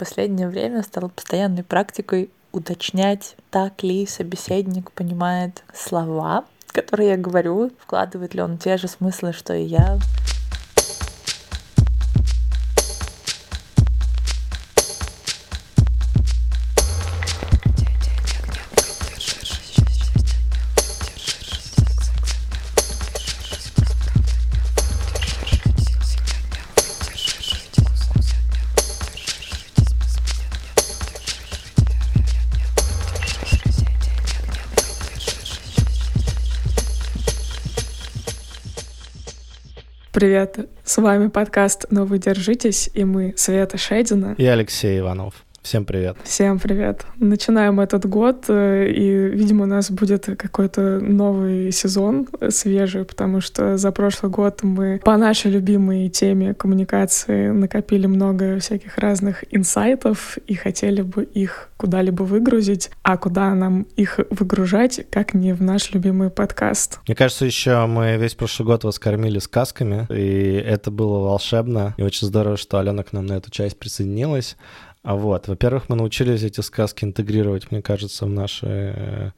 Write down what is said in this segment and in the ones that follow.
последнее время стало постоянной практикой уточнять, так ли собеседник понимает слова, которые я говорю, вкладывает ли он те же смыслы, что и я. Привет, с вами подкаст «Но вы держитесь» и мы Света Шедина и Алексей Иванов. Всем привет. Всем привет. Начинаем этот год, э, и, видимо, у нас будет какой-то новый сезон свежий, потому что за прошлый год мы по нашей любимой теме коммуникации накопили много всяких разных инсайтов и хотели бы их куда-либо выгрузить, а куда нам их выгружать, как не в наш любимый подкаст. Мне кажется, еще мы весь прошлый год вас кормили сказками, и это было волшебно, и очень здорово, что Алена к нам на эту часть присоединилась. А вот, во-первых, мы научились эти сказки интегрировать, мне кажется, в наши э,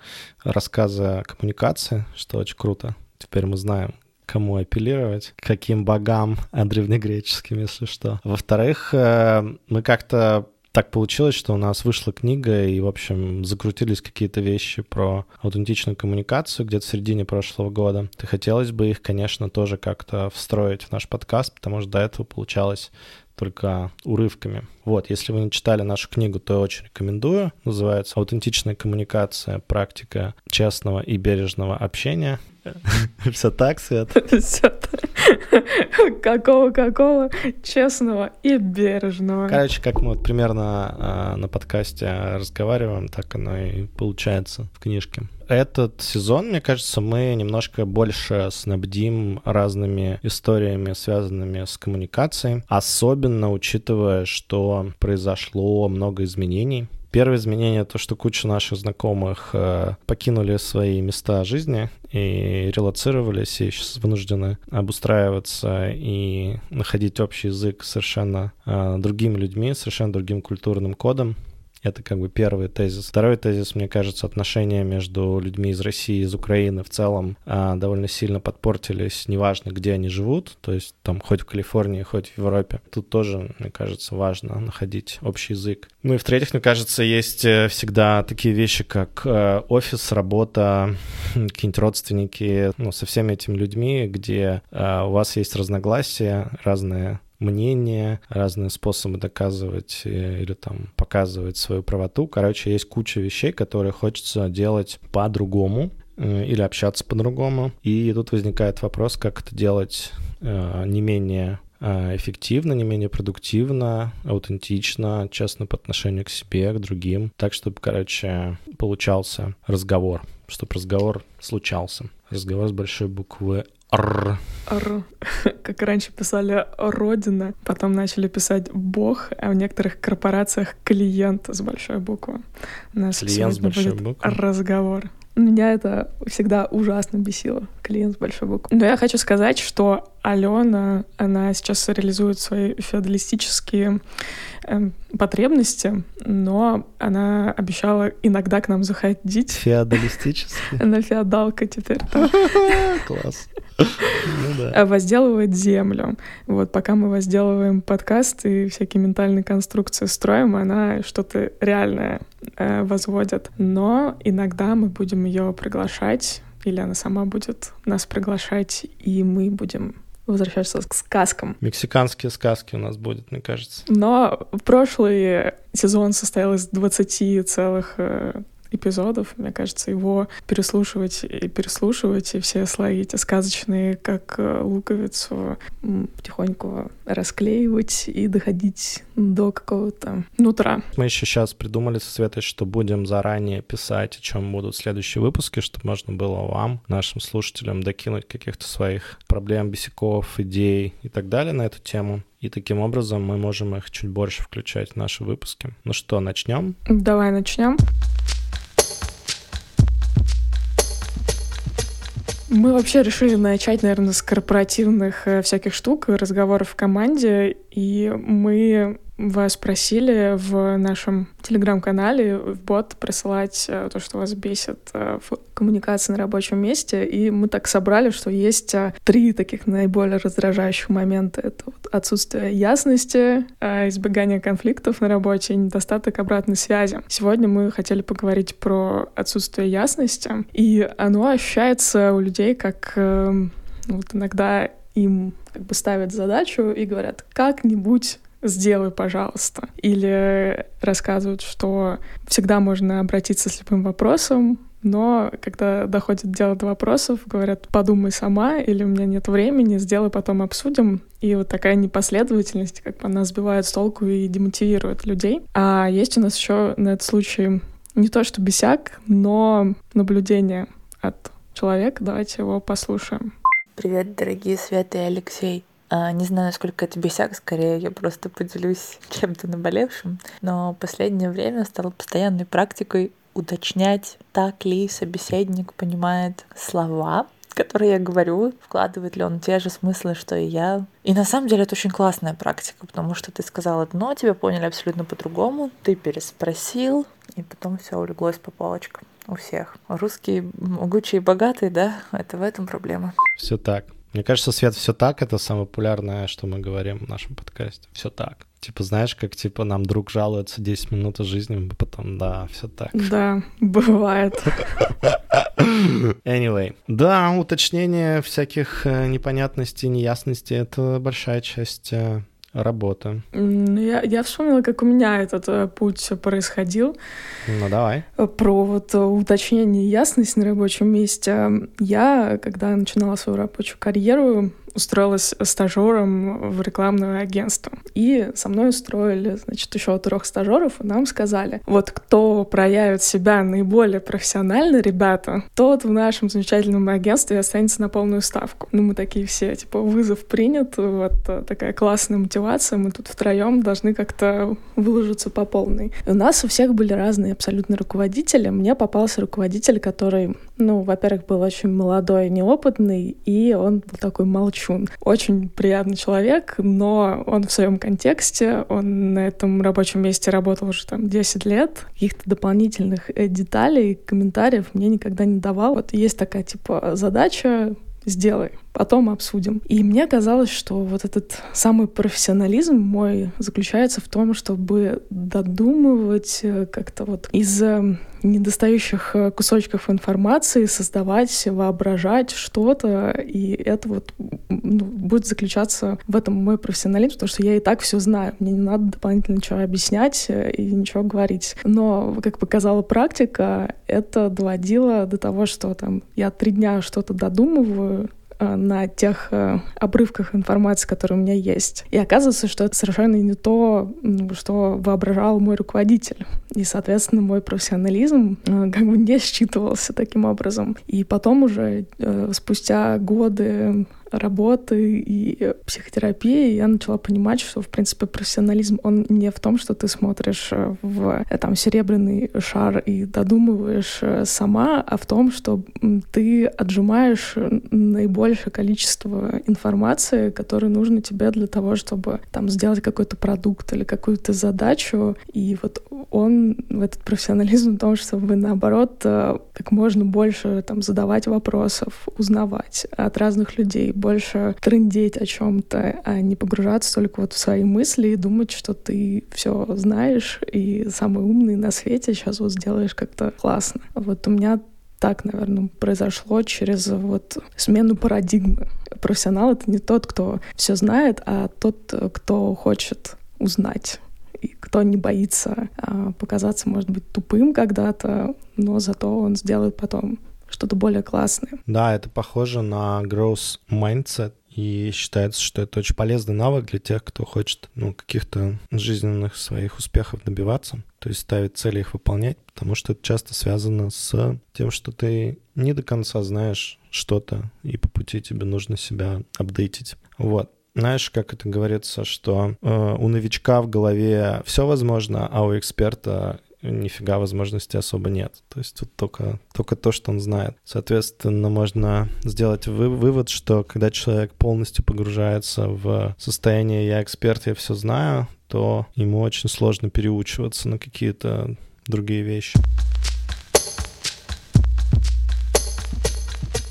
рассказы о коммуникации, что очень круто. Теперь мы знаем, кому апеллировать, каким богам а древнегреческим, если что. Во-вторых, э, мы как-то так получилось, что у нас вышла книга, и, в общем, закрутились какие-то вещи про аутентичную коммуникацию где-то в середине прошлого года. И хотелось бы их, конечно, тоже как-то встроить в наш подкаст, потому что до этого получалось только урывками. Вот, если вы не читали нашу книгу, то я очень рекомендую. Называется «Аутентичная коммуникация. Практика честного и бережного общения». Все так, Свет? Все так. Какого-какого честного и бережного. Короче, как мы вот примерно э, на подкасте разговариваем, так оно и получается в книжке. Этот сезон, мне кажется, мы немножко больше снабдим разными историями, связанными с коммуникацией, особенно учитывая, что произошло много изменений Первое изменение то, что куча наших знакомых э, покинули свои места жизни и релацировались, и сейчас вынуждены обустраиваться и находить общий язык совершенно э, другими людьми, совершенно другим культурным кодом. Это как бы первый тезис. Второй тезис, мне кажется, отношения между людьми из России и из Украины в целом а, довольно сильно подпортились, неважно, где они живут, то есть там хоть в Калифорнии, хоть в Европе. Тут тоже, мне кажется, важно находить общий язык. Ну и в-третьих, мне кажется, есть э, всегда такие вещи, как э, офис, работа, какие-нибудь родственники, ну, со всеми этими людьми, где э, у вас есть разногласия, разные мнения, разные способы доказывать э, или там показывать свою правоту. Короче, есть куча вещей, которые хочется делать по-другому э, или общаться по-другому. И тут возникает вопрос, как это делать э, не менее эффективно, не менее продуктивно, аутентично, честно по отношению к себе, к другим, так, чтобы, короче, получался разговор, чтобы разговор случался. Разговор с большой буквы Р. Р. Как раньше писали Родина, потом начали писать Бог, а в некоторых корпорациях клиент с большой буквы. Наш клиент с большой будет буквы. разговор. Меня это всегда ужасно бесило, клиент с большой буквы. Но я хочу сказать, что Алена, она сейчас реализует свои феодалистические э, потребности, но она обещала иногда к нам заходить. Феодалистические? Она феодалка теперь. Класс. Ну возделывает землю. Вот пока мы возделываем подкаст и всякие ментальные конструкции строим, она что-то реальное э, возводит. Но иногда мы будем ее приглашать или она сама будет нас приглашать, и мы будем возвращаться к сказкам. Мексиканские сказки у нас будет, мне кажется. Но прошлый сезон состоял из 20 целых э, эпизодов. Мне кажется, его переслушивать и переслушивать, и все слои эти сказочные, как э, луковицу, потихоньку расклеивать и доходить до какого-то нутра. Мы еще сейчас придумали со Светой, что будем заранее писать, о чем будут следующие выпуски, чтобы можно было вам, нашим слушателям, докинуть каких-то своих проблем, бесяков, идей и так далее на эту тему. И таким образом мы можем их чуть больше включать в наши выпуски. Ну что, начнем? Давай начнем. Мы вообще решили начать, наверное, с корпоративных э, всяких штук, разговоров в команде. И мы вас просили в нашем телеграм-канале в бот присылать э, то, что вас бесит э, в коммуникации на рабочем месте, и мы так собрали, что есть э, три таких наиболее раздражающих момента. Это вот отсутствие ясности, избегание конфликтов на работе и недостаток обратной связи. Сегодня мы хотели поговорить про отсутствие ясности, и оно ощущается у людей как вот иногда им как бы ставят задачу и говорят, как-нибудь сделай, пожалуйста. Или рассказывают, что всегда можно обратиться с любым вопросом, но когда доходит дело до вопросов, говорят, подумай сама, или у меня нет времени, сделай, потом обсудим. И вот такая непоследовательность, как бы она сбивает с толку и демотивирует людей. А есть у нас еще на этот случай не то что бесяк, но наблюдение от человека. Давайте его послушаем. Привет, дорогие Света и Алексей. А, не знаю, насколько это бесяк, скорее я просто поделюсь чем-то наболевшим, но последнее время стало постоянной практикой уточнять, так ли собеседник понимает слова, которые я говорю, вкладывает ли он те же смыслы, что и я. И на самом деле это очень классная практика, потому что ты сказал одно, тебя поняли абсолютно по-другому, ты переспросил, и потом все улеглось по полочкам у всех. Русские могучие и богатые, да, это в этом проблема. Все так. Мне кажется, Свет, все так это самое популярное, что мы говорим в нашем подкасте. Все так. Типа, знаешь, как типа нам друг жалуется 10 минут жизни, мы потом, да, все так. Да, бывает. Anyway. Да, уточнение всяких э, непонятностей, неясностей — это большая часть э, работы. Я, я вспомнила, как у меня этот э, путь происходил. Ну, давай. Про вот уточнение и ясность на рабочем месте. Я, когда начинала свою рабочую карьеру, устроилась стажером в рекламное агентство. И со мной устроили, значит, еще трех стажеров, и нам сказали, вот кто проявит себя наиболее профессионально, ребята, тот в нашем замечательном агентстве останется на полную ставку. Ну, мы такие все, типа, вызов принят, вот э, такая классная мотивация, мы тут втроем должны как-то выложиться по полной. И у нас у всех были разные абсолютно руководители. Мне попался руководитель, который, ну, во-первых, был очень молодой, неопытный, и он был такой молчун Чун. Очень приятный человек, но он в своем контексте, он на этом рабочем месте работал уже там 10 лет. Каких-то дополнительных э, деталей, комментариев мне никогда не давал. Вот есть такая типа задача сделай, потом обсудим. И мне казалось, что вот этот самый профессионализм мой заключается в том, чтобы додумывать э, как-то вот из э, недостающих э, кусочков информации создавать, воображать что-то, и это вот ну, будет заключаться в этом мой профессионализм, потому что я и так все знаю, мне не надо дополнительно ничего объяснять и ничего говорить. Но, как показала практика, это доводило до того, что там я три дня что-то додумываю, Э, на тех э, обрывках информации, которые у меня есть. И оказывается, что это совершенно не то, что воображал мой руководитель. И, соответственно, мой профессионализм э, как бы не считывался таким образом. И потом уже спустя годы работы и психотерапии я начала понимать, что, в принципе, профессионализм, он не в том, что ты смотришь э, в э, там серебряный шар и додумываешь э, сама, а в том, что ты отжимаешь наибольшее количество информации, которое нужно тебе для того, чтобы там сделать какой-то продукт или какую-то задачу. И вот он, в этот профессионализм в том, чтобы, наоборот, как можно больше там задавать вопросов, узнавать от разных людей, больше трындеть о чем-то, а не погружаться только вот в свои мысли и думать, что ты все знаешь и самый умный на свете сейчас вот сделаешь как-то классно. Вот у меня так, наверное, произошло через вот смену парадигмы. Профессионал — это не тот, кто все знает, а тот, кто хочет узнать и кто не боится а, показаться, может быть, тупым когда-то, но зато он сделает потом что-то более классное. Да, это похоже на growth mindset, и считается, что это очень полезный навык для тех, кто хочет ну, каких-то жизненных своих успехов добиваться, то есть ставить цели их выполнять, потому что это часто связано с тем, что ты не до конца знаешь что-то, и по пути тебе нужно себя апдейтить. Вот. Знаешь, как это говорится, что э, у новичка в голове все возможно, а у эксперта нифига возможностей особо нет. То есть тут только, только то, что он знает. Соответственно, можно сделать вы, вывод, что когда человек полностью погружается в состояние «я эксперт, я все знаю», то ему очень сложно переучиваться на какие-то другие вещи.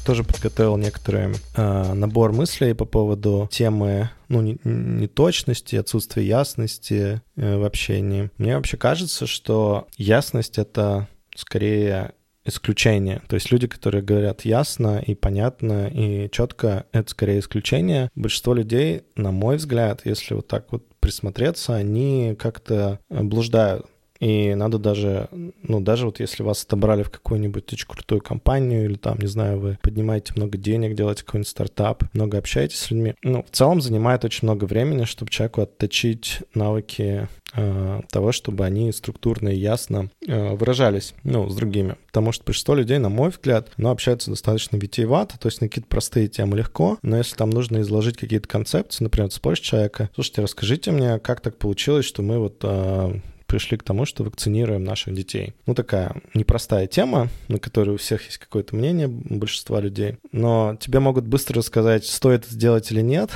Тоже подготовил некоторый э, набор мыслей по поводу темы ну, неточности, отсутствия ясности э, в общении. Мне вообще кажется, что ясность — это скорее исключение. То есть люди, которые говорят ясно и понятно и четко, это скорее исключение. Большинство людей, на мой взгляд, если вот так вот присмотреться, они как-то блуждают и надо даже, ну, даже вот если вас отобрали в какую-нибудь очень крутую компанию, или там, не знаю, вы поднимаете много денег, делаете какой-нибудь стартап, много общаетесь с людьми, ну, в целом занимает очень много времени, чтобы человеку отточить навыки э, того, чтобы они структурно и ясно э, выражались, ну, с другими. Потому что большинство людей, на мой взгляд, ну, общаются достаточно витиевато, то есть на какие-то простые темы легко, но если там нужно изложить какие-то концепции, например, ты спросишь человека, слушайте, расскажите мне, как так получилось, что мы вот э, пришли к тому, что вакцинируем наших детей. Ну, такая непростая тема, на которую у всех есть какое-то мнение, большинства людей. Но тебе могут быстро рассказать, стоит сделать или нет,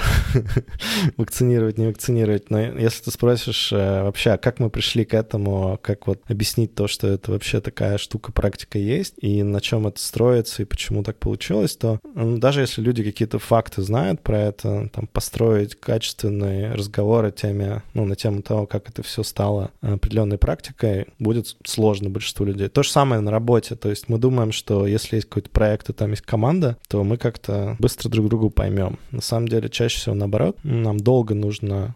вакцинировать, не вакцинировать. Но если ты спросишь э, вообще, а как мы пришли к этому, как вот объяснить то, что это вообще такая штука, практика есть, и на чем это строится, и почему так получилось, то ну, даже если люди какие-то факты знают про это, там, построить качественный разговор о теме, ну, на тему того, как это все стало э, определенной практикой будет сложно большинству людей. То же самое на работе. То есть мы думаем, что если есть какой-то проект и там есть команда, то мы как-то быстро друг другу поймем. На самом деле чаще всего наоборот. Нам долго нужно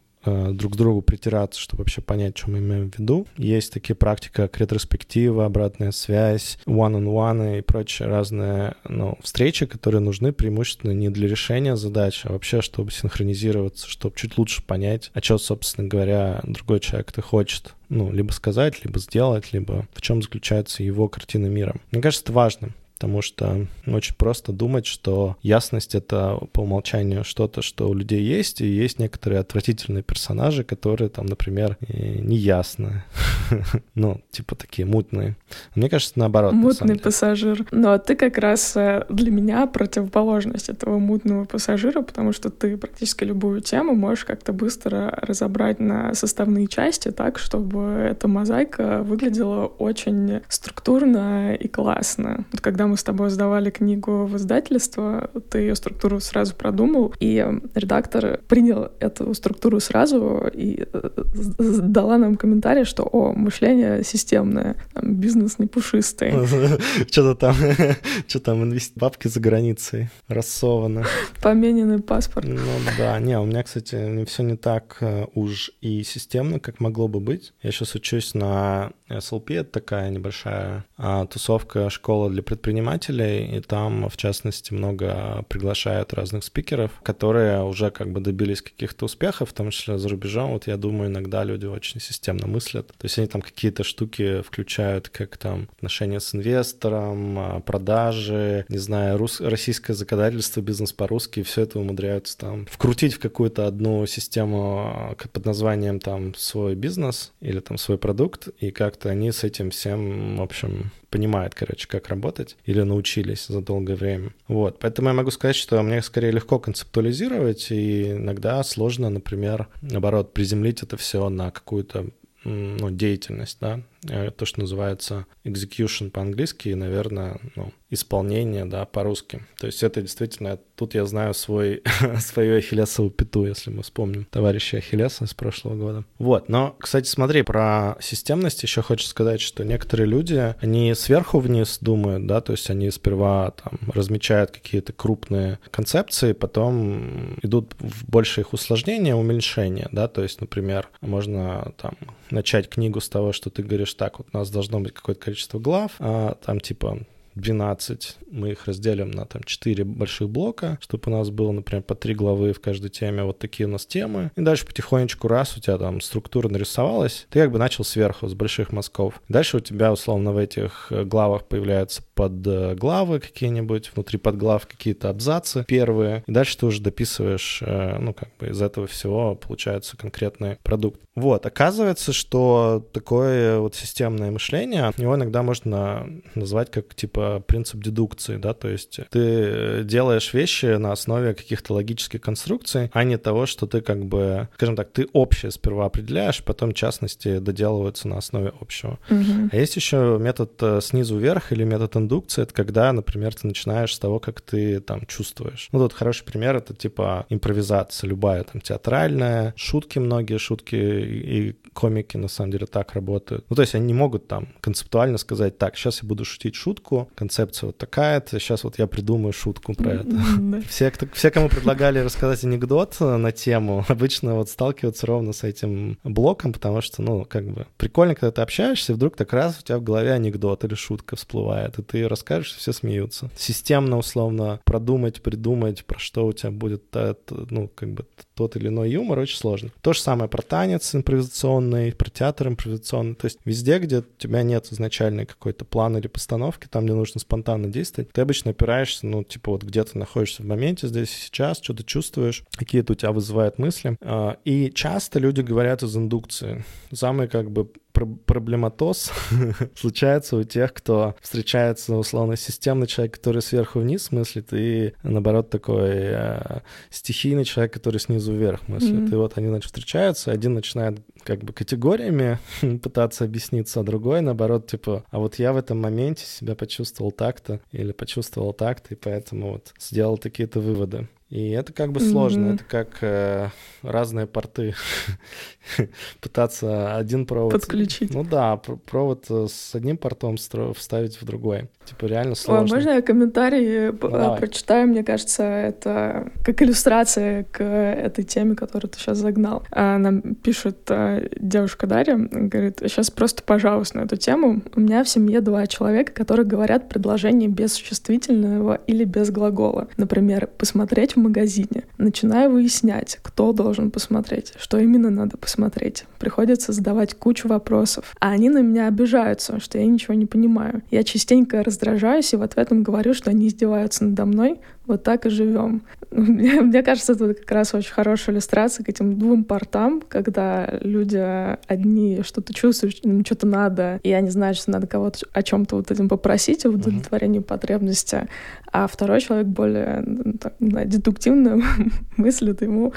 друг к другу притираться, чтобы вообще понять, что мы имеем в виду. Есть такие практики, как ретроспектива, обратная связь, one-on-one и прочие разные ну, встречи, которые нужны преимущественно не для решения задач, а вообще, чтобы синхронизироваться, чтобы чуть лучше понять, а что, собственно говоря, другой человек-то хочет ну, либо сказать, либо сделать, либо в чем заключается его картина мира. Мне кажется, это важно потому что очень просто думать, что ясность — это по умолчанию что-то, что у людей есть, и есть некоторые отвратительные персонажи, которые там, например, неясны. ну, типа такие мутные. Мне кажется, наоборот. Мутный на пассажир. Но ты как раз э, для меня противоположность этого мутного пассажира, потому что ты практически любую тему можешь как-то быстро разобрать на составные части так, чтобы эта мозаика выглядела очень структурно и классно. Вот когда мы с тобой сдавали книгу в издательство, ты ее структуру сразу продумал, и редактор принял эту структуру сразу и э, дала нам комментарий, что «О, мышление системное, там, бизнес не пушистый». Что-то там, что там, бабки за границей рассованы. Помененный паспорт. Ну да, не, у меня, кстати, все не так э, уж и системно, как могло бы быть. Я сейчас учусь на SLP, это такая небольшая а, тусовка школа для предпринимателей, и там, в частности, много приглашают разных спикеров, которые уже как бы добились каких-то успехов, в том числе за рубежом. Вот я думаю, иногда люди очень системно мыслят. То есть они там какие-то штуки включают, как там отношения с инвестором, а, продажи, не знаю, рус... российское законодательство, бизнес по-русски, все это умудряются там вкрутить в какую-то одну систему а, под названием там свой бизнес или там свой продукт, и как как-то они с этим всем, в общем, понимают, короче, как работать или научились за долгое время. Вот, поэтому я могу сказать, что мне скорее легко концептуализировать, и иногда сложно, например, наоборот, приземлить это все на какую-то ну, деятельность, да, то, что называется execution по-английски и, наверное, ну, исполнение, да, по-русски. То есть это действительно, тут я знаю свой, свою ахиллесову пяту, если мы вспомним товарища Ахиллеса из прошлого года. Вот, но, кстати, смотри, про системность еще хочу сказать, что некоторые люди, они сверху вниз думают, да, то есть они сперва там размечают какие-то крупные концепции, потом идут в большее их усложнение, уменьшение, да, то есть, например, можно там начать книгу с того, что ты говоришь, так, вот у нас должно быть какое-то количество глав, а там типа 12, мы их разделим на там 4 больших блока, чтобы у нас было, например, по 3 главы в каждой теме, вот такие у нас темы. И дальше потихонечку, раз у тебя там структура нарисовалась, ты как бы начал сверху, с больших мазков. Дальше у тебя, условно, в этих э, главах появляются подглавы какие-нибудь, внутри подглав какие-то абзацы первые. И дальше ты уже дописываешь, э, ну, как бы из этого всего получается конкретный продукт. Вот, оказывается, что такое вот системное мышление, его иногда можно назвать как, типа, принцип дедукции, да, то есть ты делаешь вещи на основе каких-то логических конструкций, а не того, что ты как бы, скажем так, ты общее сперва определяешь, потом частности доделываются на основе общего. Мгм. А есть еще метод э, снизу вверх или метод индукции. Это когда, например, ты начинаешь с того, как ты там чувствуешь. Ну, тут хороший пример — это типа импровизация любая, там, театральная, шутки многие, шутки и комики на самом деле так работают. Ну, то есть они не могут там концептуально сказать, так, сейчас я буду шутить шутку, концепция вот такая-то, сейчас вот я придумаю шутку про это. Все, кто, все, кому предлагали рассказать анекдот э, на тему, обычно вот сталкиваются ровно с этим блоком, потому что, ну, как бы прикольно, когда ты общаешься, и вдруг так раз у тебя в голове анекдот или шутка всплывает, и ты расскажешь, и все смеются. Системно, условно, продумать, придумать, про что у тебя будет, ну, как бы тот или иной юмор, очень сложно. То же самое про танец импровизационный, про театр импровизационный. То есть везде, где у тебя нет изначальной какой-то плана или постановки, там, где нужно спонтанно действовать, ты обычно опираешься, ну, типа вот где ты находишься в моменте, здесь и сейчас, что ты чувствуешь, какие-то у тебя вызывают мысли. А, И часто люди говорят из индукции. Самый как бы проблематоз случается у тех, кто встречается, условно, системный человек, который сверху вниз мыслит, и, наоборот, такой э, стихийный человек, который снизу вверх мыслит. Мгм. И вот они, значит, встречаются, один начинает как бы категориями пытаться объясниться, а другой, наоборот, типа, а вот я в этом моменте себя почувствовал так-то или почувствовал так-то, и поэтому вот сделал такие-то выводы. И это как бы сложно, Мгм. это как э, разные порты. Пытаться один провод... Подключить. Ну да, пр- провод э, с одним портом вставить в другой. Типа реально сложно. можно я комментарий э, Ну, давай. прочитаю? Мне кажется, это как иллюстрация к этой теме, которую ты сейчас загнал. А, Нам пишет девушка Дарья, говорит, сейчас просто пожалуйста на эту тему. У меня в семье два человека, которые говорят предложение без существительного или без глагола. Например, посмотреть в магазине. Начинаю выяснять, кто должен посмотреть, что именно надо посмотреть. Приходится задавать кучу вопросов. А они на меня обижаются, что я ничего не понимаю. Я частенько раздражаюсь и в ответ им говорю, что они издеваются надо мной. Вот так и живем. Мне, мне кажется, это как раз очень хорошая иллюстрация к этим двум портам, когда люди одни что-то чувствуют, им что-то надо, и они знают, что надо кого-то о чем-то вот этим попросить, о удовлетворении потребности, а второй человек более ну, так, дедуктивно мыслит, ему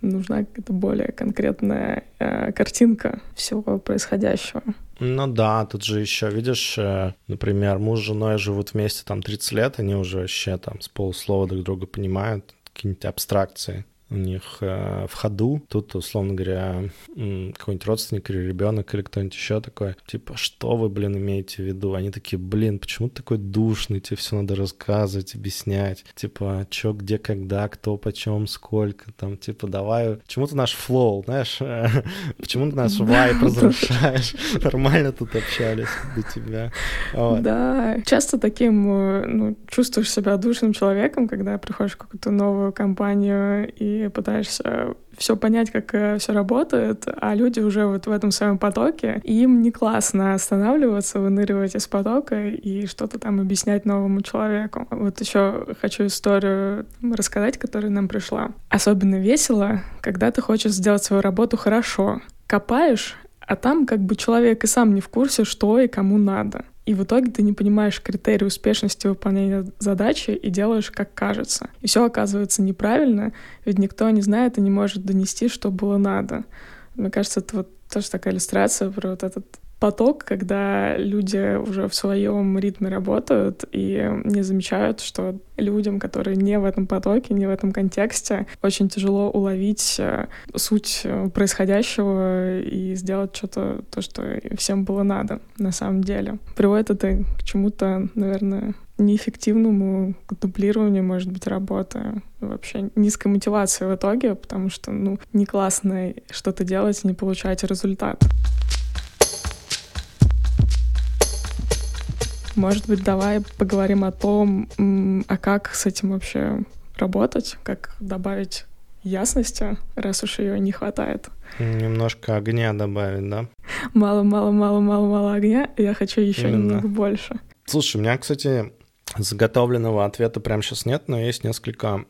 нужна какая-то более конкретная э, картинка всего происходящего. Ну да, тут же еще, видишь, э, например, муж с женой живут вместе там 30 лет, они уже вообще там с полуслова друг друга понимают, какие-нибудь абстракции у них э, в ходу. Тут, условно говоря, какой-нибудь родственник или ребенок или кто-нибудь еще такой, типа, что вы, блин, имеете в виду? Они такие, блин, почему ты такой душный, тебе все надо рассказывать, объяснять, типа, что, где, когда, кто, почем, сколько, там, типа, давай, почему ты наш флоу, знаешь, почему ты наш вайп разрушаешь? Нормально тут общались до тебя. Да, часто таким э, ну, чувствуешь себя душным человеком, когда приходишь в какую-то новую компанию и пытаешься все понять, как все работает, а люди уже вот в этом своем потоке, и им не классно останавливаться, выныривать из потока и что-то там объяснять новому человеку. Вот еще хочу историю рассказать, которая нам пришла. Особенно весело, когда ты хочешь сделать свою работу хорошо. Копаешь, а там как бы человек и сам не в курсе, что и кому надо. И в итоге ты не понимаешь критерии успешности выполнения задачи и делаешь, как кажется. И все оказывается неправильно, ведь никто не знает и не может донести, что было надо. Мне кажется, это вот тоже такая иллюстрация про вот этот поток, когда люди уже в своем ритме работают и не замечают, что людям, которые не в этом потоке, не в этом контексте, очень тяжело уловить э, суть э, происходящего и сделать что-то, то, что всем было надо на самом деле. Приводит это к чему-то, наверное, неэффективному дублированию, может быть, работы. Вообще низкой мотивации в итоге, потому что, ну, не классно что-то делать не получать результат. Может быть, давай поговорим о том, а как с этим вообще работать, как добавить ясности, раз уж ее не хватает. Немножко огня добавить, да? Мало-мало-мало-мало-мало огня, я хочу еще Именно. немного больше. Слушай, у меня, кстати, заготовленного ответа прямо сейчас нет, но есть несколько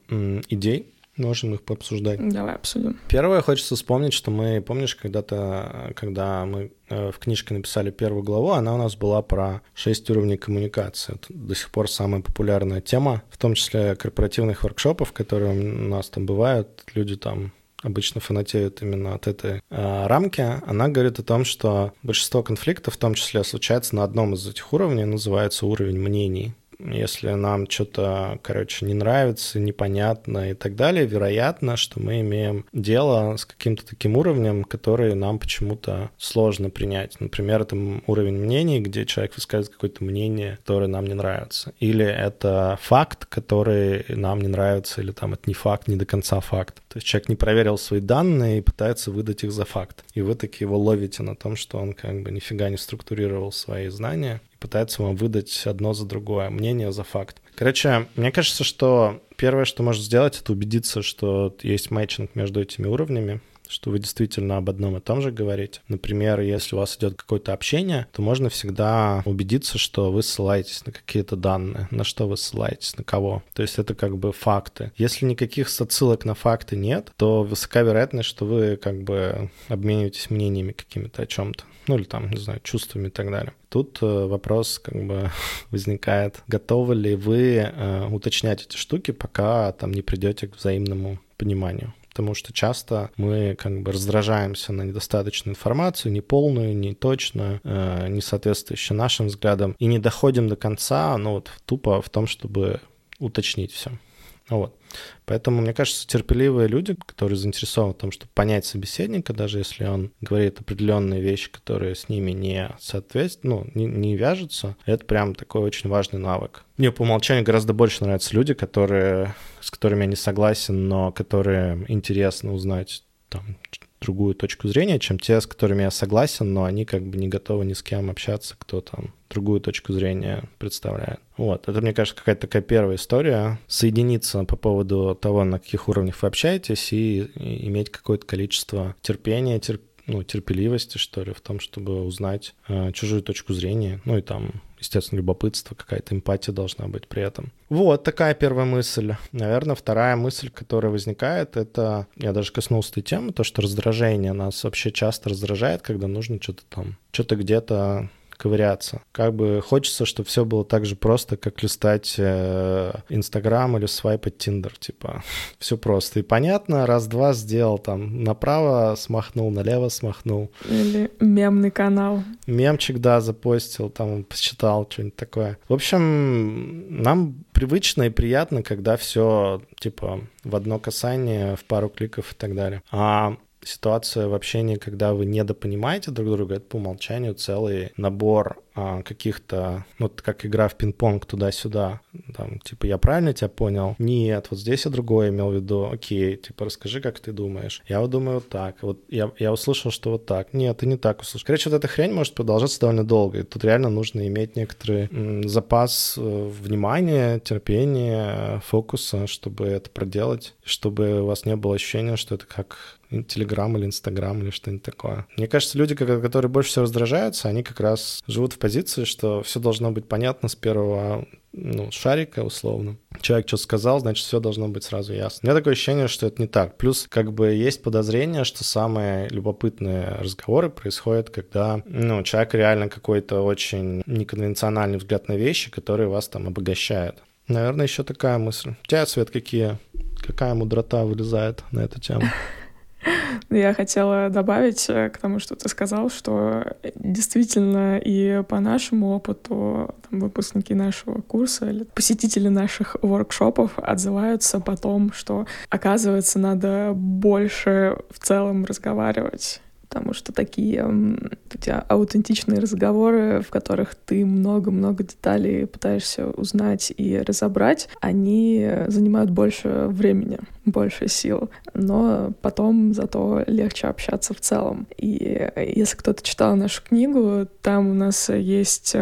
идей, Можем их пообсуждать. Давай обсудим. Первое, хочется вспомнить, что мы, помнишь, когда-то, когда мы э, в книжке написали первую главу, она у нас была про шесть уровней коммуникации. Это до сих пор самая популярная тема, в том числе корпоративных воркшопов, которые у нас там бывают. Люди там обычно фанатеют именно от этой э, рамки, она говорит о том, что большинство конфликтов, в том числе, случается на одном из этих уровней, называется уровень мнений. Если нам что-то, короче, не нравится, непонятно и так далее, вероятно, что мы имеем дело с каким-то таким уровнем, который нам почему-то сложно принять. Например, это уровень мнений, где человек высказывает какое-то мнение, которое нам не нравится. Или это факт, который нам не нравится, или там это не факт, не до конца факт. То есть человек не проверил свои данные и пытается выдать их за факт. И вы таки его ловите на том, что он как бы нифига не структурировал свои знания пытается вам выдать одно за другое, мнение за факт. Короче, мне кажется, что первое, что можно сделать, это убедиться, что есть мэтчинг между этими уровнями, что вы действительно об одном и том же говорите. Например, если у вас идет какое-то общение, то можно всегда убедиться, что вы ссылаетесь на какие-то данные, на что вы ссылаетесь, на кого. То есть это как бы факты. Если никаких ссылок на факты нет, то высока вероятность, что вы как бы обмениваетесь мнениями какими-то о чем-то ну или там, не знаю, чувствами и так далее. Тут э, вопрос как бы возникает, готовы ли вы э, уточнять эти штуки, пока там не придете к взаимному пониманию потому что часто мы как бы раздражаемся на недостаточную информацию, неполную, не точную, э, не соответствующую нашим взглядам, и не доходим до конца, ну вот тупо в том, чтобы уточнить все. Вот. Поэтому, мне кажется, терпеливые люди, которые заинтересованы в том, чтобы понять собеседника, даже если он говорит определенные вещи, которые с ними не соответствуют, ну, не, не вяжутся, это прям такой очень важный навык. Мне по умолчанию гораздо больше нравятся люди, которые, с которыми я не согласен, но которые интересно узнать там, другую точку зрения, чем те, с которыми я согласен, но они как бы не готовы ни с кем общаться, кто там другую точку зрения представляет. Вот, это, мне кажется, какая-то такая первая история. Соединиться по поводу того, на каких уровнях вы общаетесь, и, и иметь какое-то количество терпения, терп, ну, терпеливости, что ли, в том, чтобы узнать э, чужую точку зрения, ну и там естественно, любопытство, какая-то эмпатия должна быть при этом. Вот такая первая мысль. Наверное, вторая мысль, которая возникает, это, я даже коснулся этой темы, то, что раздражение нас вообще часто раздражает, когда нужно что-то там, что-то где-то ковыряться. Как бы хочется, чтобы все было так же просто, как листать э, Инстаграм или свайпать Тиндер. Типа, все просто и понятно. Раз-два сделал там направо смахнул, налево смахнул. Или мемный канал. Мемчик, да, запостил, там посчитал что-нибудь такое. В общем, нам привычно и приятно, когда все типа в одно касание, в пару кликов и так далее. А ситуация в общении, когда вы недопонимаете друг друга, это по умолчанию целый набор а, каких-то, ну, вот как игра в пинг-понг туда-сюда, там, типа, я правильно тебя понял? Нет, вот здесь я другое имел в виду, окей, типа, расскажи, как ты думаешь. Я вот думаю вот так, вот я, я услышал, что вот так. Нет, ты не так услышал. Короче, вот эта хрень может продолжаться довольно долго, и тут реально нужно иметь некоторый м, запас э, внимания, терпения, фокуса, чтобы это проделать, чтобы у вас не было ощущения, что это как Телеграм или Инстаграм или что-нибудь такое. Мне кажется, люди, которые больше всего раздражаются, они как раз живут в позиции, что все должно быть понятно с первого ну, шарика, условно. Человек что сказал, значит, все должно быть сразу ясно. У меня такое ощущение, что это не так. Плюс, как бы, есть подозрение, что самые любопытные разговоры происходят, когда, ну, человек реально какой-то очень неконвенциональный взгляд на вещи, которые вас там обогащают. Наверное, еще такая мысль. У тебя, Свет, какие? Какая мудрота вылезает на эту тему? Я хотела добавить э, к тому, что ты сказал, что действительно и по нашему опыту там, выпускники нашего курса или посетители наших воркшопов отзываются потом, что оказывается надо больше в целом разговаривать потому что такие у тебя аутентичные разговоры, в которых ты много-много деталей пытаешься узнать и разобрать, они занимают больше времени, больше сил, но потом зато легче общаться в целом. И если кто-то читал нашу книгу, там у нас есть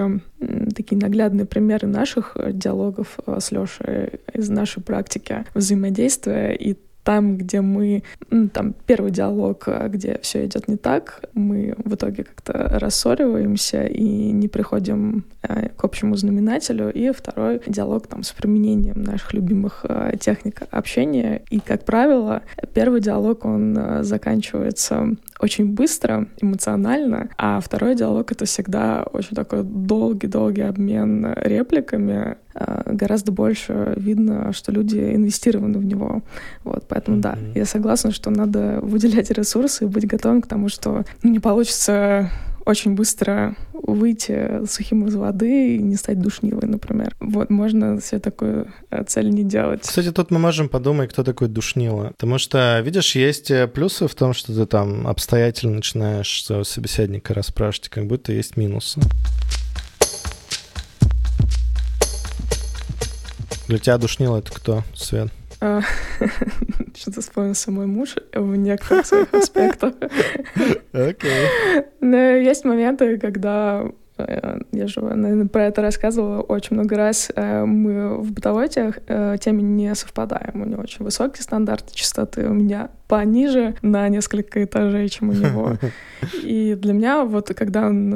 такие наглядные примеры наших диалогов с Лешей из нашей практики взаимодействия и там, где мы, ну, там первый диалог, а, где все идет не так, мы в итоге как-то рассориваемся и не приходим а, к общему знаменателю. И второй диалог там с применением наших любимых а, техник общения. И, как правило, первый диалог, он заканчивается очень быстро, эмоционально, а второй диалог — это всегда очень такой долгий-долгий обмен репликами, гораздо больше видно, что люди инвестированы в него. Вот, поэтому mm-hmm. да, я согласна, что надо выделять ресурсы и быть готовым к тому, что не получится очень быстро выйти сухим из воды и не стать душнилой, например. Вот, можно себе такую э, цель не делать. Кстати, тут мы можем подумать, кто такой душнила. Потому что, видишь, есть э, плюсы в том, что ты там обстоятельно начинаешь своего собеседника расспрашивать, как будто есть минусы. Для тебя душнило это кто, Свет? А, что-то вспомнился мой муж в некоторых своих аспектах. Окей. Но есть моменты, когда я же, наверное, про это рассказывала очень много раз. Э, мы в бытовой э, теме не совпадаем. У него очень высокие стандарты чистоты, у меня пониже на несколько этажей, чем у него. И для меня вот, когда он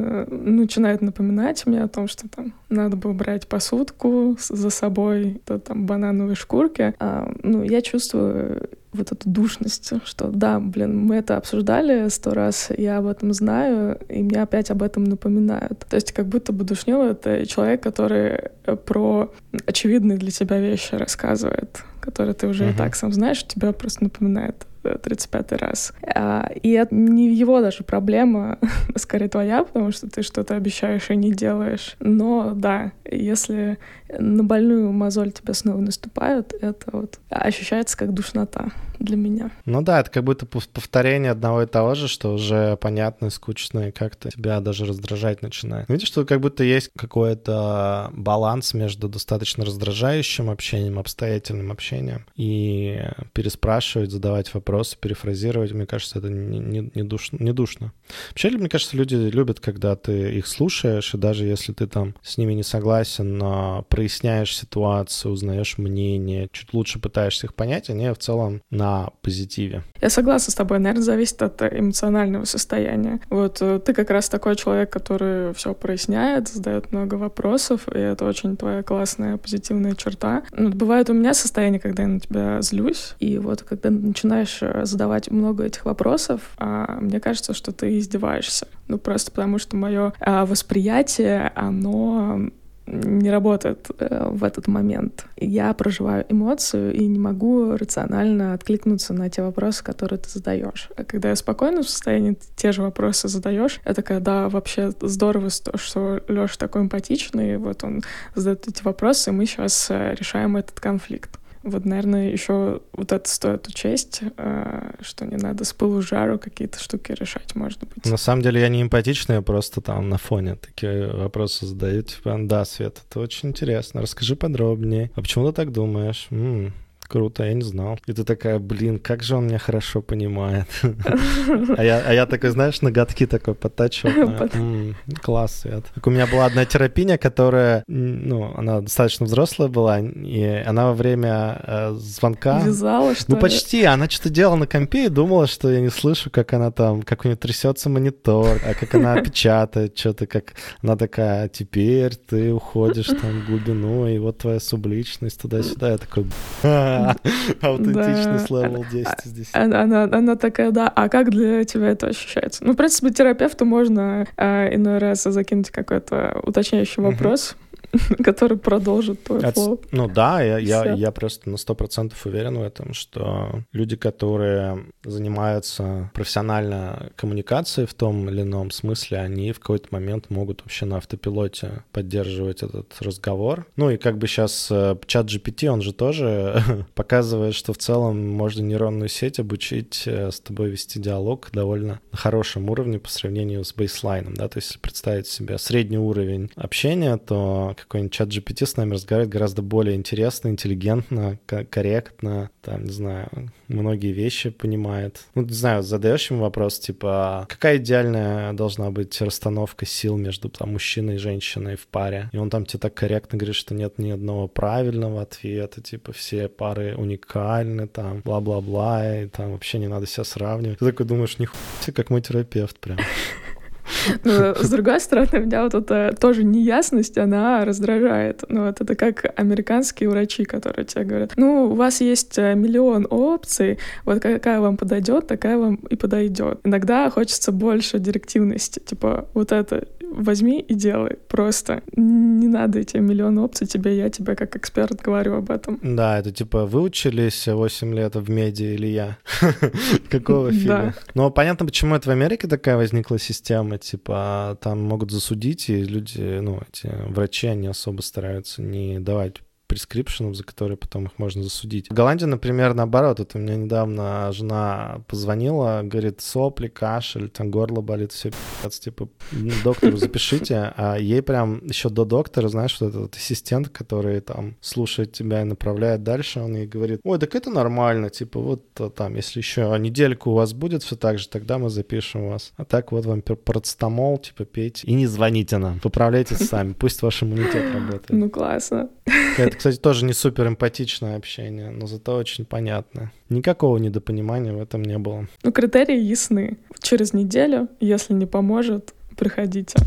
начинает напоминать мне о том, что там надо бы брать посудку за собой, то там банановые шкурки, а, ну, я чувствую вот эту душность, что да, блин, мы это обсуждали сто раз, я об этом знаю, и мне опять об этом напоминают. То есть как будто бы душнил — это человек, который про очевидные для тебя вещи рассказывает, которые ты уже uh-huh. и так сам знаешь, тебя просто напоминает 35 раз. А, и это не его даже проблема, скорее твоя, потому что ты что-то обещаешь и не делаешь. Но да, если на больную мозоль тебя снова наступают, это вот ощущается как душнота для меня. Ну да, это как будто повторение одного и того же, что уже понятно, скучно, и как-то тебя даже раздражать начинает. Видишь, что как будто есть какой-то баланс между достаточно раздражающим общением, обстоятельным общением и переспрашивать, задавать вопросы, перефразировать, мне кажется, это не, не, душно, не душно. Вообще, мне кажется, люди любят, когда ты их слушаешь, и даже если ты там с ними не согласен, но проясняешь ситуацию, узнаешь мнение, чуть лучше пытаешься их понять, они в целом на позитиве. Я согласна с тобой, наверное, зависит от эмоционального состояния. Вот э, ты как раз такой человек, который все проясняет, задает много вопросов, и это очень твоя классная позитивная черта. Но бывает у меня состояние, когда я на тебя злюсь, и вот когда начинаешь э, задавать много этих вопросов, а мне кажется, что ты издеваешься. Ну, просто потому что мое а, восприятие, оно не работает э, в этот момент. Я проживаю эмоцию и не могу рационально откликнуться на те вопросы, которые ты задаешь. А когда я в спокойном состоянии, те же вопросы задаешь, я такая, да, вообще здорово, что Леша такой эмпатичный, вот он задает эти вопросы, и мы сейчас э, решаем этот конфликт. Вот, наверное, еще вот это стоит учесть, э, что не надо с пылу жару какие-то штуки решать, может быть. На самом деле я не эмпатичный, я просто там на фоне такие вопросы задаю, типа, да, Свет, это очень интересно, расскажи подробнее. А почему ты так думаешь? М-м, Круто, я не знал. И ты такая, блин, как же он меня хорошо понимает. А я, а такой, знаешь, ноготки такой подтачивал. Класс, Свет. У меня была одна терапия, которая, ну, она достаточно взрослая была, и она во время э, звонка... Вязала, что Ну, почти. Она что-то делала на компе и думала, что я не слышу, как она там, как у нее трясется монитор, а как она печатает что-то, как она такая, теперь ты уходишь там в глубину, и вот твоя субличность туда-сюда. Я такой, Аутентичность level 10 здесь. Она, она такая, да, а как для тебя это ощущается? Ну, в принципе, терапевту можно э, иной раз закинуть какой-то уточняющий вопрос, который продолжит твой От, флоу. Ну да, я, я, я просто на сто процентов уверен в этом, что люди, которые занимаются профессионально коммуникацией в том или ином смысле, они в какой-то момент могут вообще на автопилоте поддерживать этот разговор. Ну и как бы сейчас э, чат GPT, он же тоже показывает, что в целом можно нейронную сеть обучить э, с тобой вести диалог довольно на хорошем уровне по сравнению с бейслайном, да, то есть если представить себе средний уровень общения, то какой-нибудь чат GPT с нами разговаривает гораздо более интересно, интеллигентно, корректно, там, не знаю, многие вещи понимает. Ну, не знаю, задаешь ему вопрос, типа, «А какая идеальная должна быть расстановка сил между там, мужчиной и женщиной в паре? И он там тебе так корректно говорит, что нет ни одного правильного ответа, типа, все пары уникальны, там, бла-бла-бла, и там вообще не надо себя сравнивать. Ты такой думаешь, нихуя, как мой терапевт прям. С другой стороны, меня вот эта тоже неясность, она раздражает. Ну, вот это как американские врачи, которые тебе говорят, ну, у вас есть э, миллион опций, вот какая вам подойдет, такая вам и подойдет. Иногда хочется больше директивности, типа вот это возьми и делай просто. Не надо эти миллион опций тебе, я тебе как эксперт говорю об этом. Да, это типа выучились 8 лет в меди или я? Какого фильма? Но понятно, почему это в Америке такая возникла система, типа там могут засудить, и люди, ну, эти врачи, они особо стараются не давать прескрипшенов, за которые потом их можно засудить. В Голландии, например, наоборот. Вот у меня недавно жена позвонила, говорит, сопли, кашель, там горло болит, все типа, доктору запишите. А ей прям еще до доктора, знаешь, вот этот ассистент, который там слушает тебя и направляет дальше, он ей говорит, ой, так это нормально, типа, вот а, там, если еще недельку у вас будет все так же, тогда мы запишем вас. А так вот вам парацетамол, типа, пейте. И не звоните нам, поправляйтесь сами, пусть ваш иммунитет работает. Ну, классно. Это, кстати, тоже не супер эмпатичное общение, но зато очень понятно. Никакого недопонимания в этом не было. Ну, критерии ясны. Через неделю, если не поможет, приходите.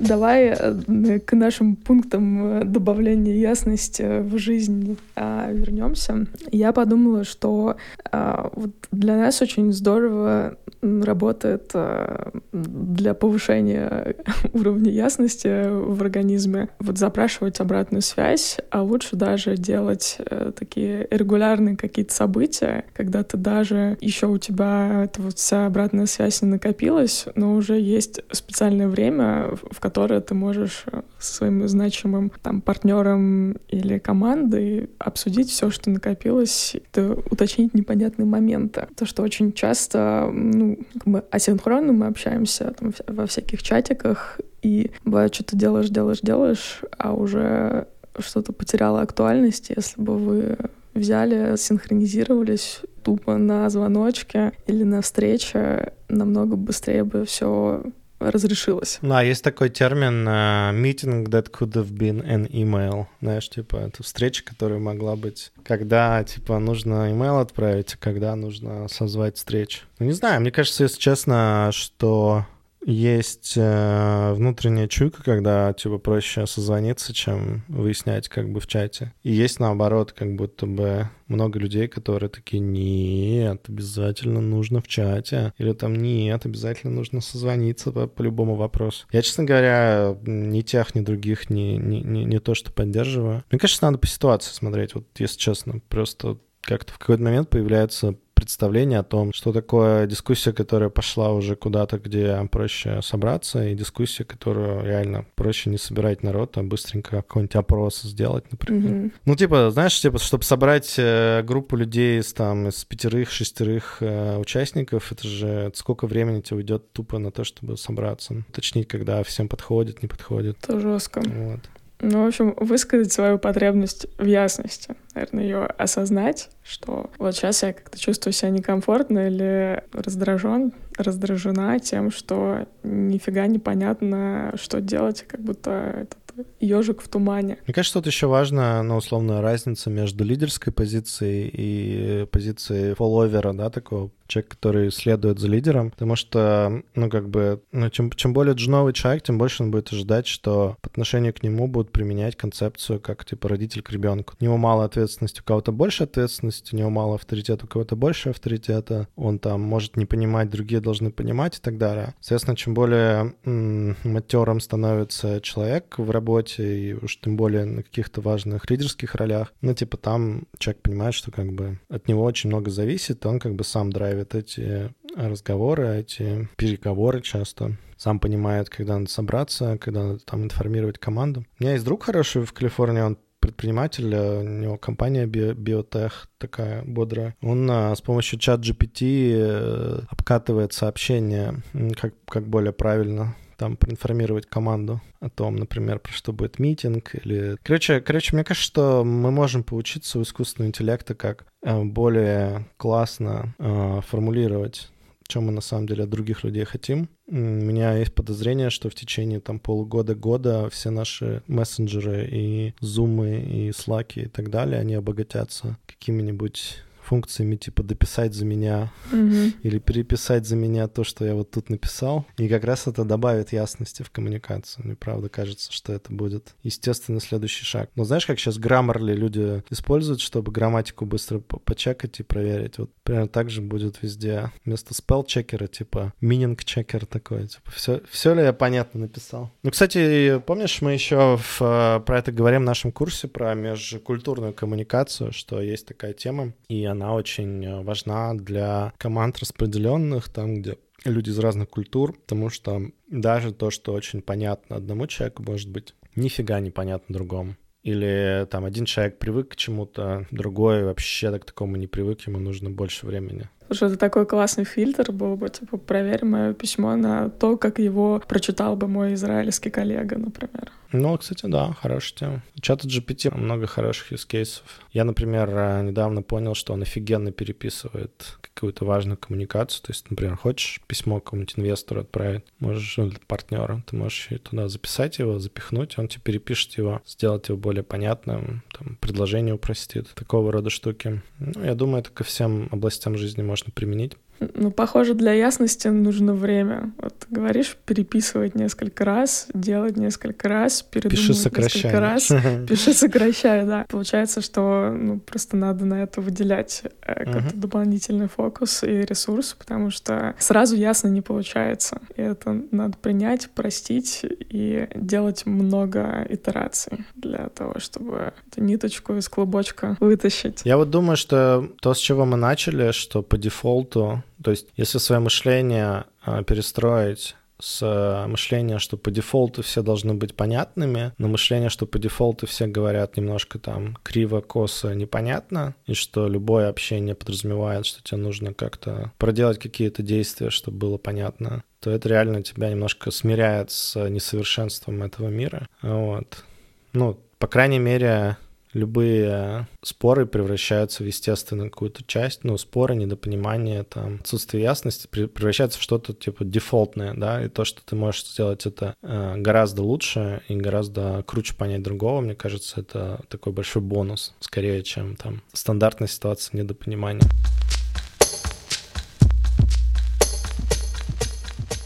Давай э, к нашим пунктам э, добавления ясности в жизнь а, вернемся. Я подумала, что а, для нас очень здорово работает а, для повышения уровня ясности в организме вот запрашивать обратную связь, а лучше даже делать э, такие регулярные какие-то события, когда ты даже еще у тебя эта вот вся обратная связь не накопилась, но уже есть специальное время, в которое ты можешь э, со своим значимым там партнером или командой обсудить все, что накопилось, это уточнить непонятные моменты. То, что очень часто, ну, как бы асинхронно мы общаемся там, во всяких чатиках, и бывает, что ты делаешь, делаешь, делаешь, а уже что-то потеряло актуальность, если бы вы взяли, синхронизировались тупо на звоночке или на встрече, намного быстрее бы все разрешилось. Да, есть такой термин uh, meeting that could have been an email. Знаешь, типа, это встреча, которая могла быть, когда, типа, нужно email отправить, а когда нужно созвать встречу. Ну, не знаю, мне кажется, если честно, что есть э, внутренняя чуйка, когда типа проще созвониться, чем выяснять как бы в чате. И есть наоборот, как будто бы много людей, которые такие, нет, обязательно нужно в чате. Или там, нет, обязательно нужно созвониться по, по любому вопросу. Я, честно говоря, ни тех, ни других, ни, ни, ни, ни то, что поддерживаю. Мне кажется, надо по ситуации смотреть, вот если честно. Просто как-то в какой-то момент появляется представление о том, что такое дискуссия, которая пошла уже куда-то, где проще собраться, и дискуссия, которую реально проще не собирать народ, а быстренько какой-нибудь опрос сделать, например. Mm-hmm. Ну, типа, знаешь, типа, чтобы собрать э, группу людей из там из пятерых, шестерых э, участников, это же сколько времени тебе уйдет тупо на то, чтобы собраться. Уточнить, когда всем подходит, не подходит. Это жестко. Вот. Ну, в общем, высказать свою потребность в ясности. Наверное, ее осознать, что вот сейчас я как-то чувствую себя некомфортно или раздражен, раздражена тем, что нифига непонятно, что делать, как будто этот ежик в тумане. Мне кажется, тут еще важна, ну, условная разница между лидерской позицией и позицией фолловера, да, такого человек, который следует за лидером, потому что, ну, как бы, ну, чем, чем более джуновый человек, тем больше он будет ожидать, что по отношению к нему будут применять концепцию как, типа, родитель к ребенку. У него мало ответственности, у кого-то больше ответственности, у него мало авторитета, у кого-то больше авторитета, он там может не понимать, другие должны понимать и так далее. Соответственно, чем более матером становится человек в работе, и уж тем более на каких-то важных лидерских ролях, ну, типа, там человек понимает, что, как бы, от него очень много зависит, он, как бы, сам драйвит устраивает эти разговоры, эти переговоры часто. Сам понимает, когда надо собраться, когда надо там информировать команду. У меня есть друг хороший в Калифорнии, он предприниматель, у него компания биотех такая бодрая. Он а, с помощью чат GPT э, обкатывает сообщения, как, как более правильно там проинформировать команду о том, например, про что будет митинг или... Короче, короче, мне кажется, что мы можем поучиться у искусственного интеллекта, как э, более классно э, формулировать чем мы на самом деле от других людей хотим. У меня есть подозрение, что в течение там полугода-года все наши мессенджеры и зумы и слаки и так далее, они обогатятся какими-нибудь функциями типа дописать за меня Мгм. или переписать за меня то, что я вот тут написал. И как раз это добавит ясности в коммуникацию. Мне правда кажется, что это будет естественно следующий шаг. Но знаешь, как сейчас Grammarly люди используют, чтобы грамматику быстро по- почекать и проверить? Вот примерно так же будет везде. Вместо спелл-чекера, типа, meaning-чекер такой. Типа, все, все ли я понятно написал? Ну, кстати, помнишь, мы еще в, э, про это говорим в нашем курсе про межкультурную коммуникацию, что есть такая тема, и она очень э, важна для команд распределенных, там, где люди из разных культур, потому что даже то, что очень понятно одному человеку, может быть нифига не понятно другому. Или там один человек привык к чему-то, другой вообще так к такому не привык, ему нужно больше времени. Слушай, это такой классный фильтр был бы, типа, проверь мое письмо на то, как его прочитал бы мой израильский коллега, например. Ну, кстати, да, хорошая тема. У чата GPT много хороших cases. Я, например, э, недавно понял, что он офигенно переписывает какую-то важную коммуникацию. То есть, например, хочешь письмо какому-нибудь инвестору отправить, можешь, ну, партнеру, ты можешь туда записать его, запихнуть, он тебе перепишет его, сделать его более понятным, там, предложение упростит, такого рода штуки. Ну, я думаю, это ко всем областям жизни можно применить. Ну, похоже, для ясности нужно время. Вот говоришь, переписывать несколько раз, делать несколько раз, передумывать Пиши, сокращай. несколько раз. Пиши, сокращай, да. Получается, что ну, просто надо на это выделять э, какой-то дополнительный фокус и ресурс, потому что сразу ясно не получается. И это надо принять, простить и делать много итераций для того, чтобы эту ниточку из клубочка вытащить. Я вот думаю, что то, с чего мы начали, что по дефолту, то есть если свое мышление а, перестроить с а, мышления, что по дефолту все должны быть понятными, на мышление, что по дефолту все говорят немножко там криво, косо, непонятно, и что любое общение подразумевает, что тебе нужно как-то проделать какие-то действия, чтобы было понятно, то это реально тебя немножко смиряет с несовершенством этого мира. Вот. Ну, по крайней мере, любые споры превращаются в естественную какую-то часть, ну, споры, недопонимание, там, отсутствие ясности пре- превращается в что-то типа дефолтное, да, и то, что ты можешь сделать это э, гораздо лучше и гораздо круче понять другого, мне кажется, это такой большой бонус, скорее, чем там стандартная ситуация недопонимания.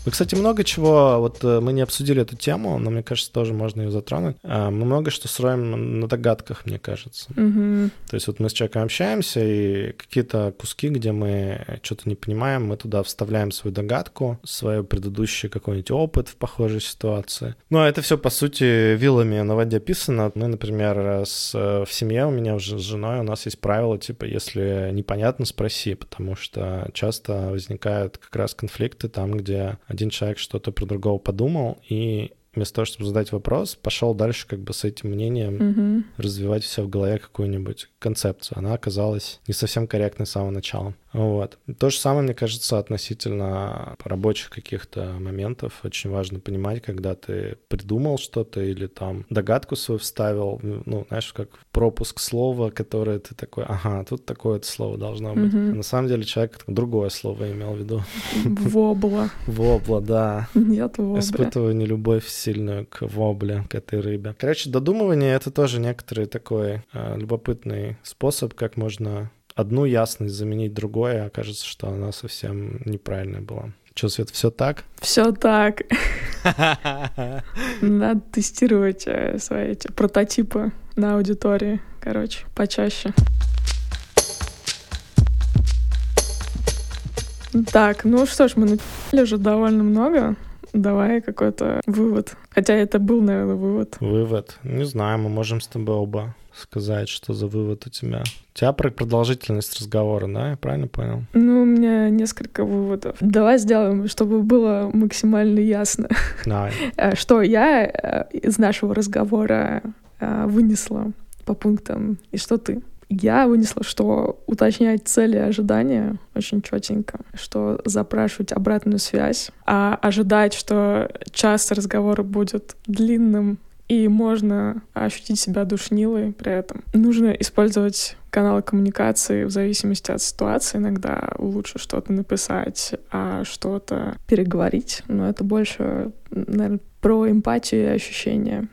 Мы, кстати, много чего, вот э, мы не обсудили эту тему, но мне кажется, тоже можно ее затронуть. А, Мы много что строим на догадках, мне кажется. Мгм. То есть вот мы с человеком общаемся, и какие-то куски, где мы что-то не понимаем, мы туда вставляем свою догадку, свой предыдущий какой-нибудь опыт в похожей ситуации. Ну, а это все, по сути, вилами на воде писано. Мы, например, с, э, в семье у меня уже с женой у нас есть правило, типа, если непонятно, спроси, потому что часто возникают как раз конфликты там, где один человек что-то про другого подумал, и вместо того, чтобы задать вопрос, пошел дальше как бы с этим мнением Мгм. развивать все в голове какую-нибудь концепцию. Она оказалась не совсем корректной с самого начала. Вот. То же самое, мне кажется, относительно рабочих каких-то моментов. Очень важно понимать, когда ты придумал что-то или там догадку свою вставил, ну, знаешь, как пропуск слова, которое ты такой, ага, тут такое слово должно быть. А на самом деле человек другое слово имел в виду. Вобла. Вобла, да. Нет вобля. Испытываю нелюбовь сильную к вобле, к этой рыбе. Короче, додумывание — это тоже некоторый такой э, любопытный способ, как можно одну ясность заменить другой, а окажется, что она совсем неправильная была. Че, Свет, все так? Все так. Надо тестировать э, свои эти прототипы на аудитории, короче, почаще. Так, ну что ж, мы начали уже довольно много. Давай какой-то вывод. Хотя это был, наверное, вывод. Вывод. Не знаю, мы можем с тобой оба сказать, что за вывод у тебя. У тебя про продолжительность разговора, да? Я правильно понял? Ну, у меня несколько выводов. Давай сделаем, чтобы было максимально ясно, Давай. э, что я э, из нашего разговора э, вынесла по пунктам, и что ты. Я вынесла, что уточнять цели и ожидания очень четенько, что запрашивать обратную связь, а ожидать, что час разговора будет длинным и можно ощутить себя душнилой при этом. Нужно использовать каналы коммуникации в зависимости от ситуации. Иногда лучше что-то написать, а что-то переговорить. Но это больше, наверное, про эмпатию и ощущения.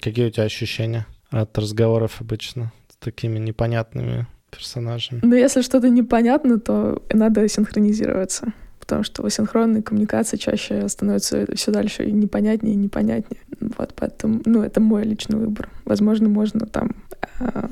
Какие у тебя ощущения от разговоров обычно такими непонятными персонажами? Ну, если что-то непонятно, то надо синхронизироваться потому что в асинхронной коммуникации чаще становится все дальше и непонятнее и непонятнее. Вот поэтому, ну, это мой личный выбор. Возможно, можно там а,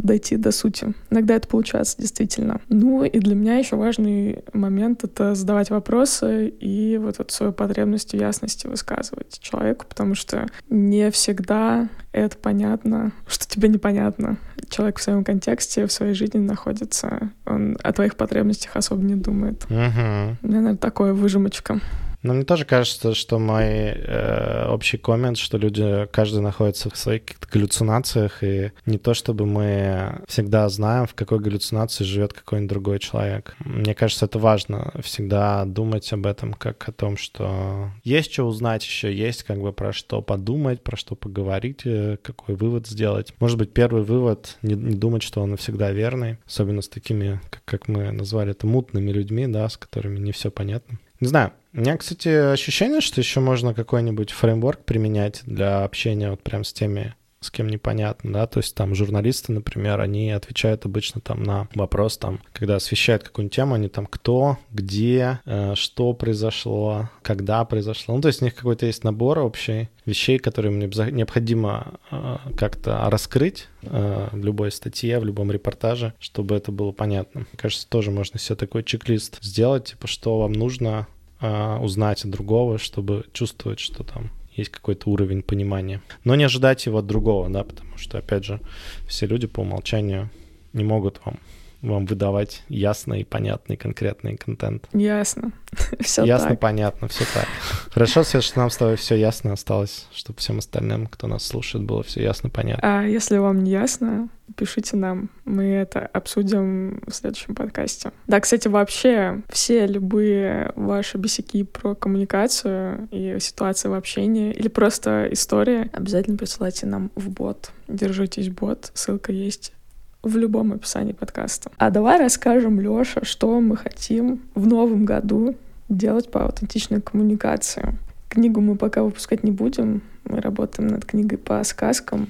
как-то дойти до сути. Иногда это получается действительно. Ну и для меня еще важный момент — это задавать вопросы и вот эту свою потребность в ясности высказывать человеку, потому что не всегда это понятно, что тебе непонятно. Человек в своем контексте, в своей жизни находится, он о твоих потребностях особо не думает. Угу. У меня, наверное, такое выжимочка. Но мне тоже кажется, что мой э, общий коммент, что люди, каждый находится в своих галлюцинациях, и не то чтобы мы всегда знаем, в какой галлюцинации живет какой-нибудь другой человек. Мне кажется, это важно всегда думать об этом как о том, что есть что узнать еще, есть как бы про что подумать, про что поговорить, э, какой вывод сделать. Может быть, первый вывод — не, не думать, что он всегда верный, особенно с такими, как, как мы назвали это, мутными людьми, да, с которыми не все понятно. Не знаю, у меня, кстати, ощущение, что еще можно какой-нибудь фреймворк применять для общения вот прям с теми, с кем непонятно, да, то есть там журналисты, например, они отвечают обычно там на вопрос, там, когда освещают какую-нибудь тему, они там кто, где, э, что произошло, когда произошло, ну, то есть у них какой-то есть набор общий вещей, которые мне необходимо э, как-то раскрыть э, в любой статье, в любом репортаже, чтобы это было понятно. Мне кажется, тоже можно себе такой чек-лист сделать, типа, что вам нужно э, узнать от другого, чтобы чувствовать, что там есть какой-то уровень понимания. Но не ожидать его от другого, да, потому что, опять же, все люди по умолчанию не могут вам вам выдавать ясный, понятный, конкретный контент. Ясно. все Ясно, так. понятно, все так. Хорошо, Свет, что нам с тобой все ясно осталось, чтобы всем остальным, кто нас слушает, было все ясно, понятно. А если вам не ясно, пишите нам. Мы это обсудим в следующем подкасте. Да, кстати, вообще все любые ваши бесяки про коммуникацию и ситуации в общении или просто истории обязательно присылайте нам в бот. Держитесь, бот. Ссылка есть в любом описании подкаста. А давай расскажем, Лёша, что мы хотим в новом году делать по аутентичной коммуникации. Книгу мы пока выпускать не будем. Мы работаем над книгой по сказкам.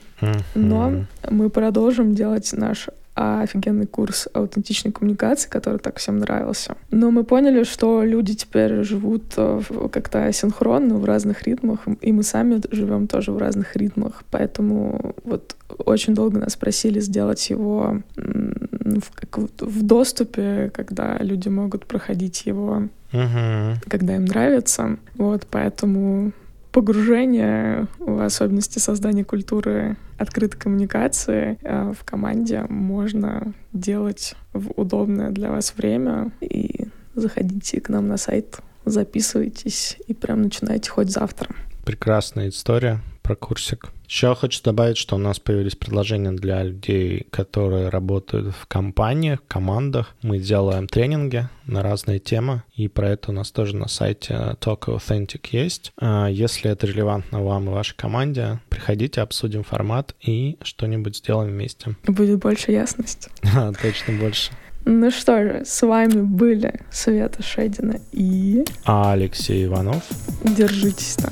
Но мы продолжим делать наш офигенный курс аутентичной коммуникации, который так всем нравился. Но мы поняли, что люди теперь живут э, как-то асинхронно в разных ритмах, и мы сами живем тоже в разных ритмах. Поэтому вот очень долго нас просили сделать его в, как, в доступе, когда люди могут проходить его, uh когда им нравится. Вот, поэтому погружение, в особенности создания культуры открытой коммуникации э, в команде можно делать в удобное для вас время. И заходите к нам на сайт, записывайтесь и прям начинайте хоть завтра. Прекрасная история про курсик. Еще хочу добавить, что у нас появились предложения для людей, которые работают в компаниях, командах. Мы делаем тренинги на разные темы, и про это у нас тоже на сайте Talk Authentic есть. А если это релевантно вам и вашей команде, приходите, обсудим формат и что-нибудь сделаем вместе. Будет больше ясности. Точно больше. Ну что же, с вами были Света Шедина и... Алексей Иванов. Держитесь там.